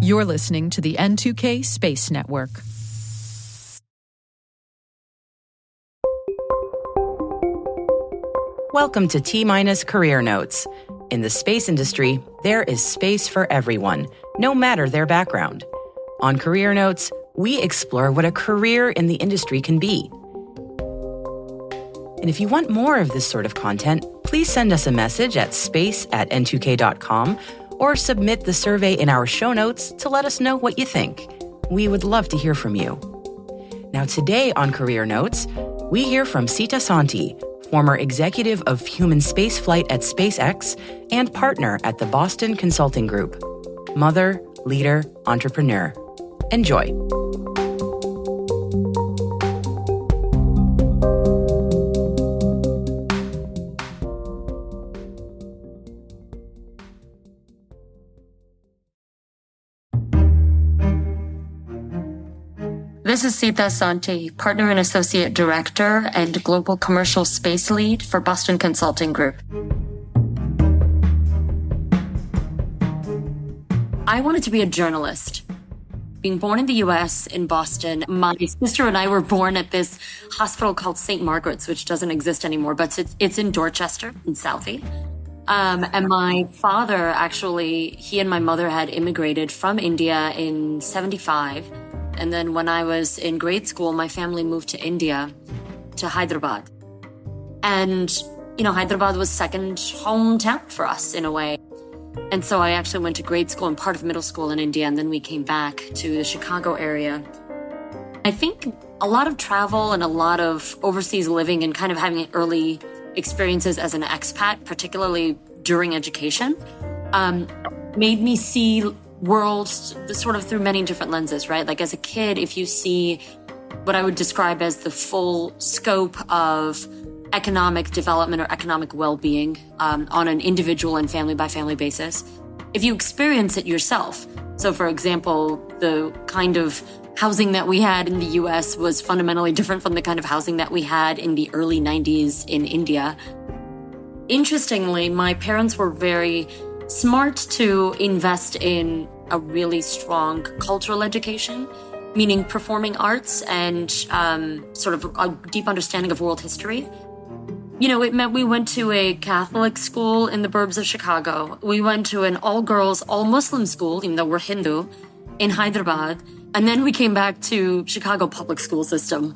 You're listening to the N2K Space Network. Welcome to T Minus Career Notes. In the space industry, there is space for everyone, no matter their background. On Career Notes, we explore what a career in the industry can be. And if you want more of this sort of content, please send us a message at space at n2k.com or submit the survey in our show notes to let us know what you think. We would love to hear from you. Now, today on Career Notes, we hear from Sita Sonty, former executive of human spaceflight at SpaceX and partner at the Boston Consulting Group. Mother, leader, entrepreneur. Enjoy. This is Sita Sonty, Partner and Associate Director and Global Commercial Space Lead for Boston Consulting Group. I wanted to be a journalist. Being born in the US in Boston, my sister and I were born at this hospital called St. Margaret's, which doesn't exist anymore, but it's, it's in Dorchester in Southie. Um, and my father actually, he and my mother had immigrated from India in 75 and then when I was in grade school, my family moved to India, to Hyderabad. And, you know, Hyderabad was second hometown for us in a way. And so I actually went to grade school and part of middle school in India, and then we came back to the Chicago area. I think a lot of travel and a lot of overseas living and kind of having early experiences as an expat, particularly during education, um, made me see world sort of through many different lenses, right? Like as a kid, if you see what I would describe as the full scope of economic development or economic well being um, on an individual and family by family basis, if you experience it yourself. So, for example, the kind of housing that we had in the US was fundamentally different from the kind of housing that we had in the early 90s in India. Interestingly, my parents were very smart to invest in a really strong cultural education, meaning performing arts and um, sort of a deep understanding of world history. You know, it meant we went to a Catholic school in the burbs of Chicago. We went to an all girls, all Muslim school, even though we're Hindu, in Hyderabad. And then we came back to Chicago public school system.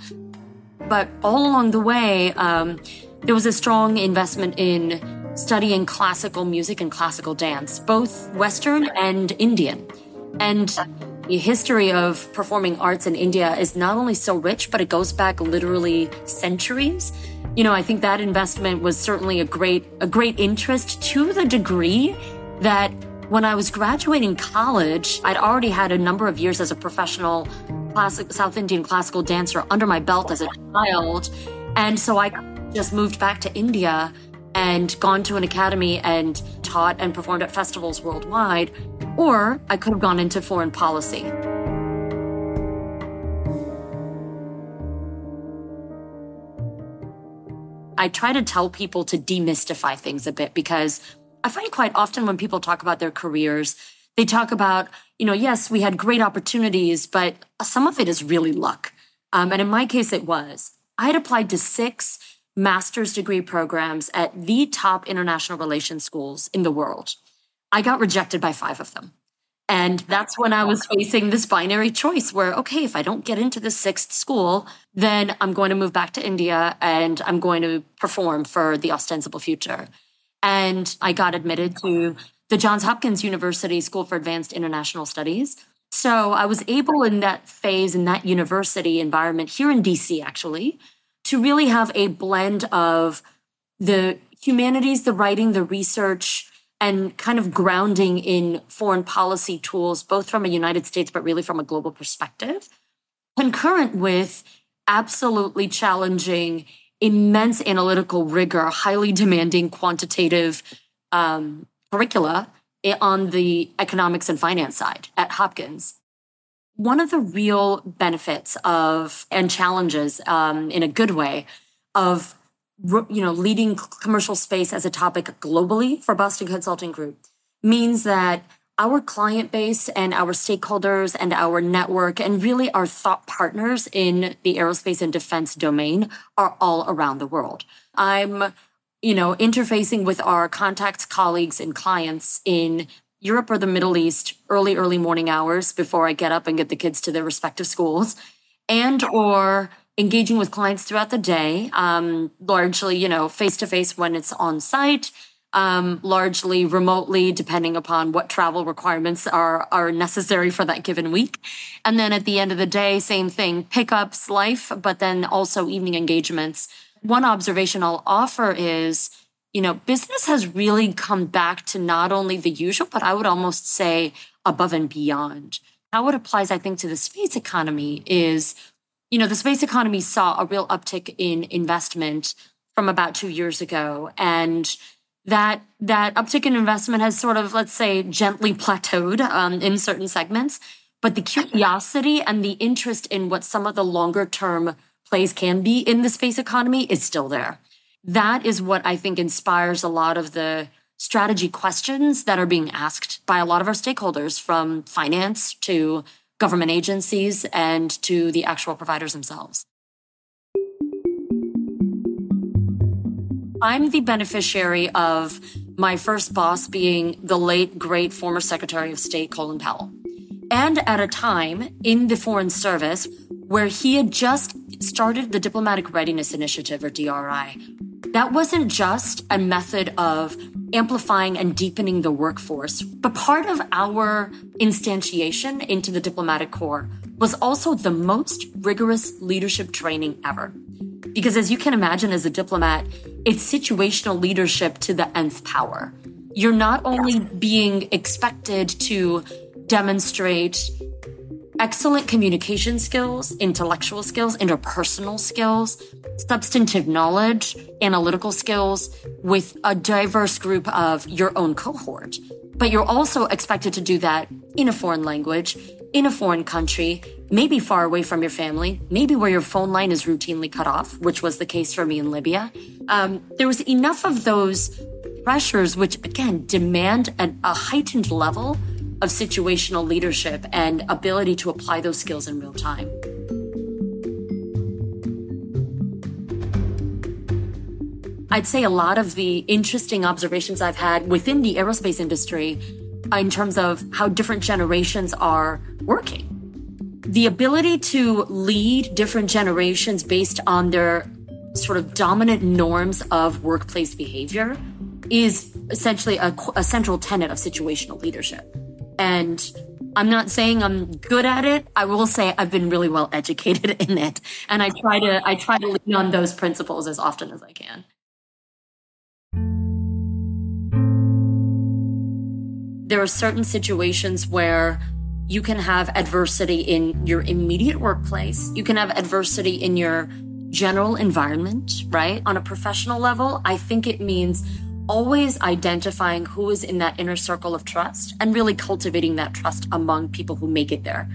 But all along the way, um, there was a strong investment in studying classical music and classical dance, both Western and Indian. And the history of performing arts in India is not only so rich, but it goes back literally centuries. You know, I think that investment was certainly a great, a great interest to the degree that when I was graduating college, I'd already had a number of years as a professional classic, South Indian classical dancer under my belt as a child. And so I just moved back to India and gone to an academy and taught and performed at festivals worldwide, or I could have gone into foreign policy. I try to tell people to demystify things a bit because I find quite often when people talk about their careers, they talk about, you know, yes, we had great opportunities, but some of it is really luck. Um, and in my case, it was. I had applied to six master's degree programs at the top international relations schools in the world. I got rejected by five of them. And that's when I was facing this binary choice where, okay, if I don't get into the sixth school, then I'm going to move back to India and I'm going to perform for the ostensible future. And I got admitted to the Johns Hopkins University School for Advanced International Studies. So I was able in that phase, in that university environment here in DC, actually, to really have a blend of the humanities, the writing, the research, and kind of grounding in foreign policy tools, both from a United States, but really from a global perspective, concurrent with absolutely challenging, immense analytical rigor, highly demanding quantitative um, curricula on the economics and finance side at Hopkins. One of the real benefits of and challenges, um, in a good way, of you know leading commercial space as a topic globally for Boston Consulting Group means that our client base and our stakeholders and our network and really our thought partners in the aerospace and defense domain are all around the world. I'm, you know, interfacing with our contacts, colleagues, and clients in Europe or the Middle East early, early morning hours before I get up and get the kids to their respective schools, and or engaging with clients throughout the day, um, largely, you know, face to face when it's on site, um, largely remotely, depending upon what travel requirements are are necessary for that given week. And then at the end of the day, same thing, pickups, life, but then also evening engagements. One observation I'll offer is, you know, business has really come back to not only the usual, but I would almost say above and beyond. How it applies, I think, to the space economy is, you know, the space economy saw a real uptick in investment from about two years ago. And that that uptick in investment has sort of, let's say, gently plateaued um, in certain segments. But the curiosity and the interest in what some of the longer term plays can be in the space economy is still there. That is what I think inspires a lot of the strategy questions that are being asked by a lot of our stakeholders, from finance to government agencies and to the actual providers themselves. I'm the beneficiary of my first boss being the late, great former Secretary of State, Colin Powell. And at a time in the Foreign Service where he had just started the Diplomatic Readiness Initiative, or DRI. That wasn't just a method of amplifying and deepening the workforce, but part of our instantiation into the diplomatic corps was also the most rigorous leadership training ever. Because as you can imagine, as a diplomat, it's situational leadership to the nth power. You're not only being expected to demonstrate excellent communication skills, intellectual skills, interpersonal skills, substantive knowledge, analytical skills with a diverse group of your own cohort. But you're also expected to do that in a foreign language, in a foreign country, maybe far away from your family, maybe where your phone line is routinely cut off, which was the case for me in Libya. Um, there was enough of those pressures, which again demand an, a heightened level of situational leadership and ability to apply those skills in real time. I'd say a lot of the interesting observations I've had within the aerospace industry in terms of how different generations are working the ability to lead different generations based on their sort of dominant norms of workplace behavior is essentially a, a, central tenet of situational leadership. And I'm not saying I'm good at it. I will say I've been really well educated in it. And I try to, I try to lean on those principles as often as I can. There are certain situations where you can have adversity in your immediate workplace. You can have adversity in your general environment, right? On a professional level, I think it means always identifying who is in that inner circle of trust and really cultivating that trust among people who make it there.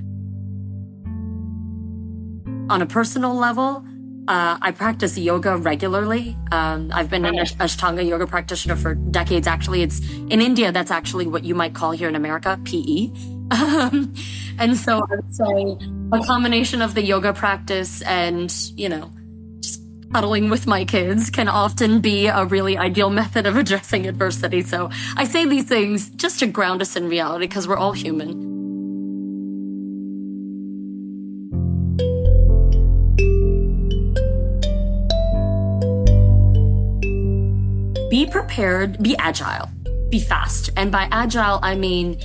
On a personal level, uh, I practice yoga regularly. Um, I've been an Ashtanga yoga practitioner for decades. Actually, it's in India. That's actually what you might call here in America PE. Um, and so I would say a combination of the yoga practice and, you know, cuddling with my kids can often be a really ideal method of addressing adversity. So I say these things just to ground us in reality because we're all human. Be prepared, be agile, be fast. And by agile, I mean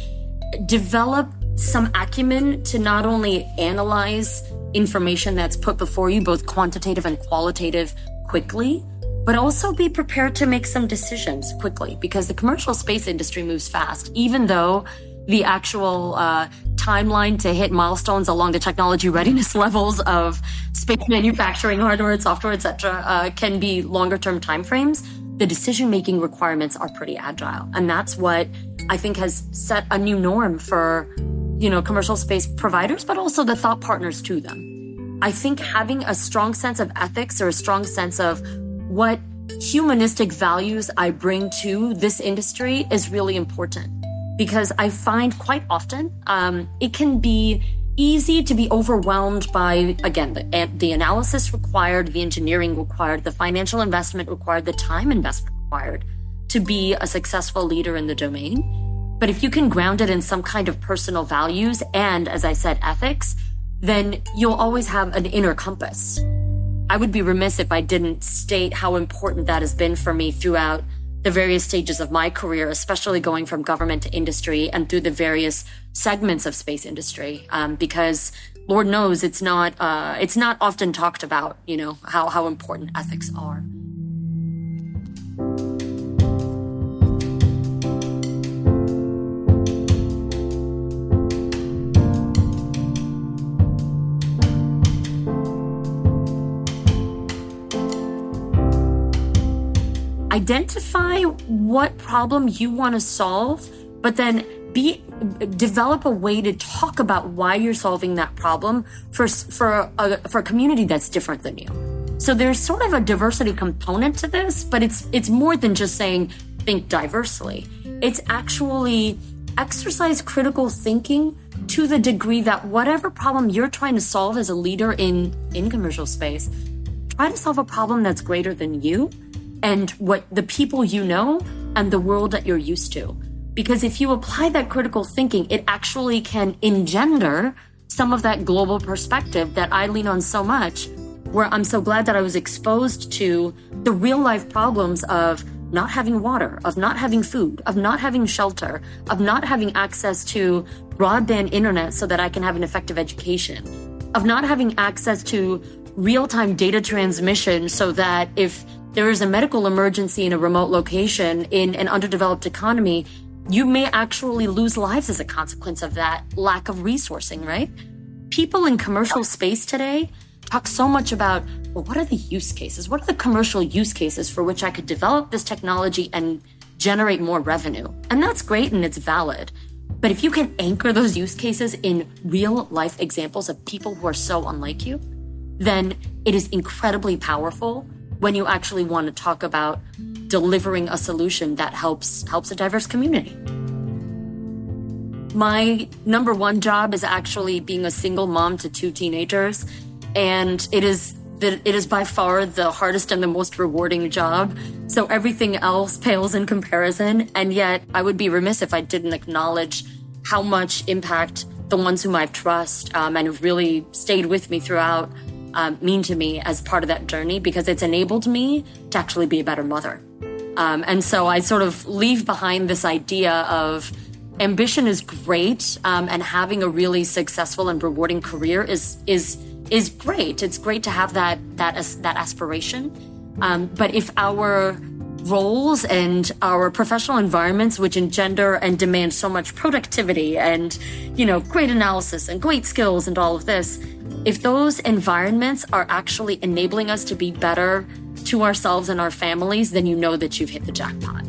develop some acumen to not only analyze information that's put before you, both quantitative and qualitative, quickly, but also be prepared to make some decisions quickly because the commercial space industry moves fast, even though the actual uh, timeline to hit milestones along the technology readiness levels of space manufacturing, hardware, software, etc., uh, can be longer term timeframes. The decision making requirements are pretty agile, and that's what I think has set a new norm for, you know, commercial space providers, but also the thought partners to them. I think having a strong sense of ethics or a strong sense of what humanistic values I bring to this industry is really important. because I find quite often um, it can be easy to be overwhelmed by, again, the, the analysis required, the engineering required, the financial investment required, the time investment required to be a successful leader in the domain. But if you can ground it in some kind of personal values and, as I said, ethics, then you'll always have an inner compass. I would be remiss if I didn't state how important that has been for me throughout the various stages of my career, especially going from government to industry and through the various segments of space industry, um, because Lord knows it's not uh, it's not often talked about. You know how how important ethics are. Identify what problem you want to solve, but then be develop a way to talk about why you're solving that problem for for a, for a community that's different than you. So there's sort of a diversity component to this, but it's it's more than just saying think diversely. It's actually exercise critical thinking to the degree that whatever problem you're trying to solve as a leader in in commercial space, try to solve a problem that's greater than you and what the people you know and the world that you're used to. Because if you apply that critical thinking, it actually can engender some of that global perspective that I lean on so much, where I'm so glad that I was exposed to the real life problems of not having water, of not having food, of not having shelter, of not having access to broadband internet so that I can have an effective education, of not having access to real time data transmission so that if there is a medical emergency in a remote location in an underdeveloped economy, you may actually lose lives as a consequence of that lack of resourcing, right? People in commercial space today talk so much about well, what are the use cases? What are the commercial use cases for which I could develop this technology and generate more revenue? And that's great and it's valid. But if you can anchor those use cases in real life examples of people who are so unlike you, then it is incredibly powerful when you actually want to talk about delivering a solution that helps helps a diverse community. My number one job is actually being a single mom to two teenagers, and it is it is by far the hardest and the most rewarding job. So everything else pales in comparison, and yet I would be remiss if I didn't acknowledge how much impact the ones whom I've trust um, and have really stayed with me throughout um, mean to me as part of that journey because it's enabled me to actually be a better mother. Um, and so I sort of leave behind this idea of ambition is great, um, and having a really successful and rewarding career is is is great. It's great to have that that as, that aspiration. Um, but if our roles and our professional environments which engender and demand so much productivity and you know great analysis and great skills and all of this if those environments are actually enabling us to be better to ourselves and our families, then you know that you've hit the jackpot.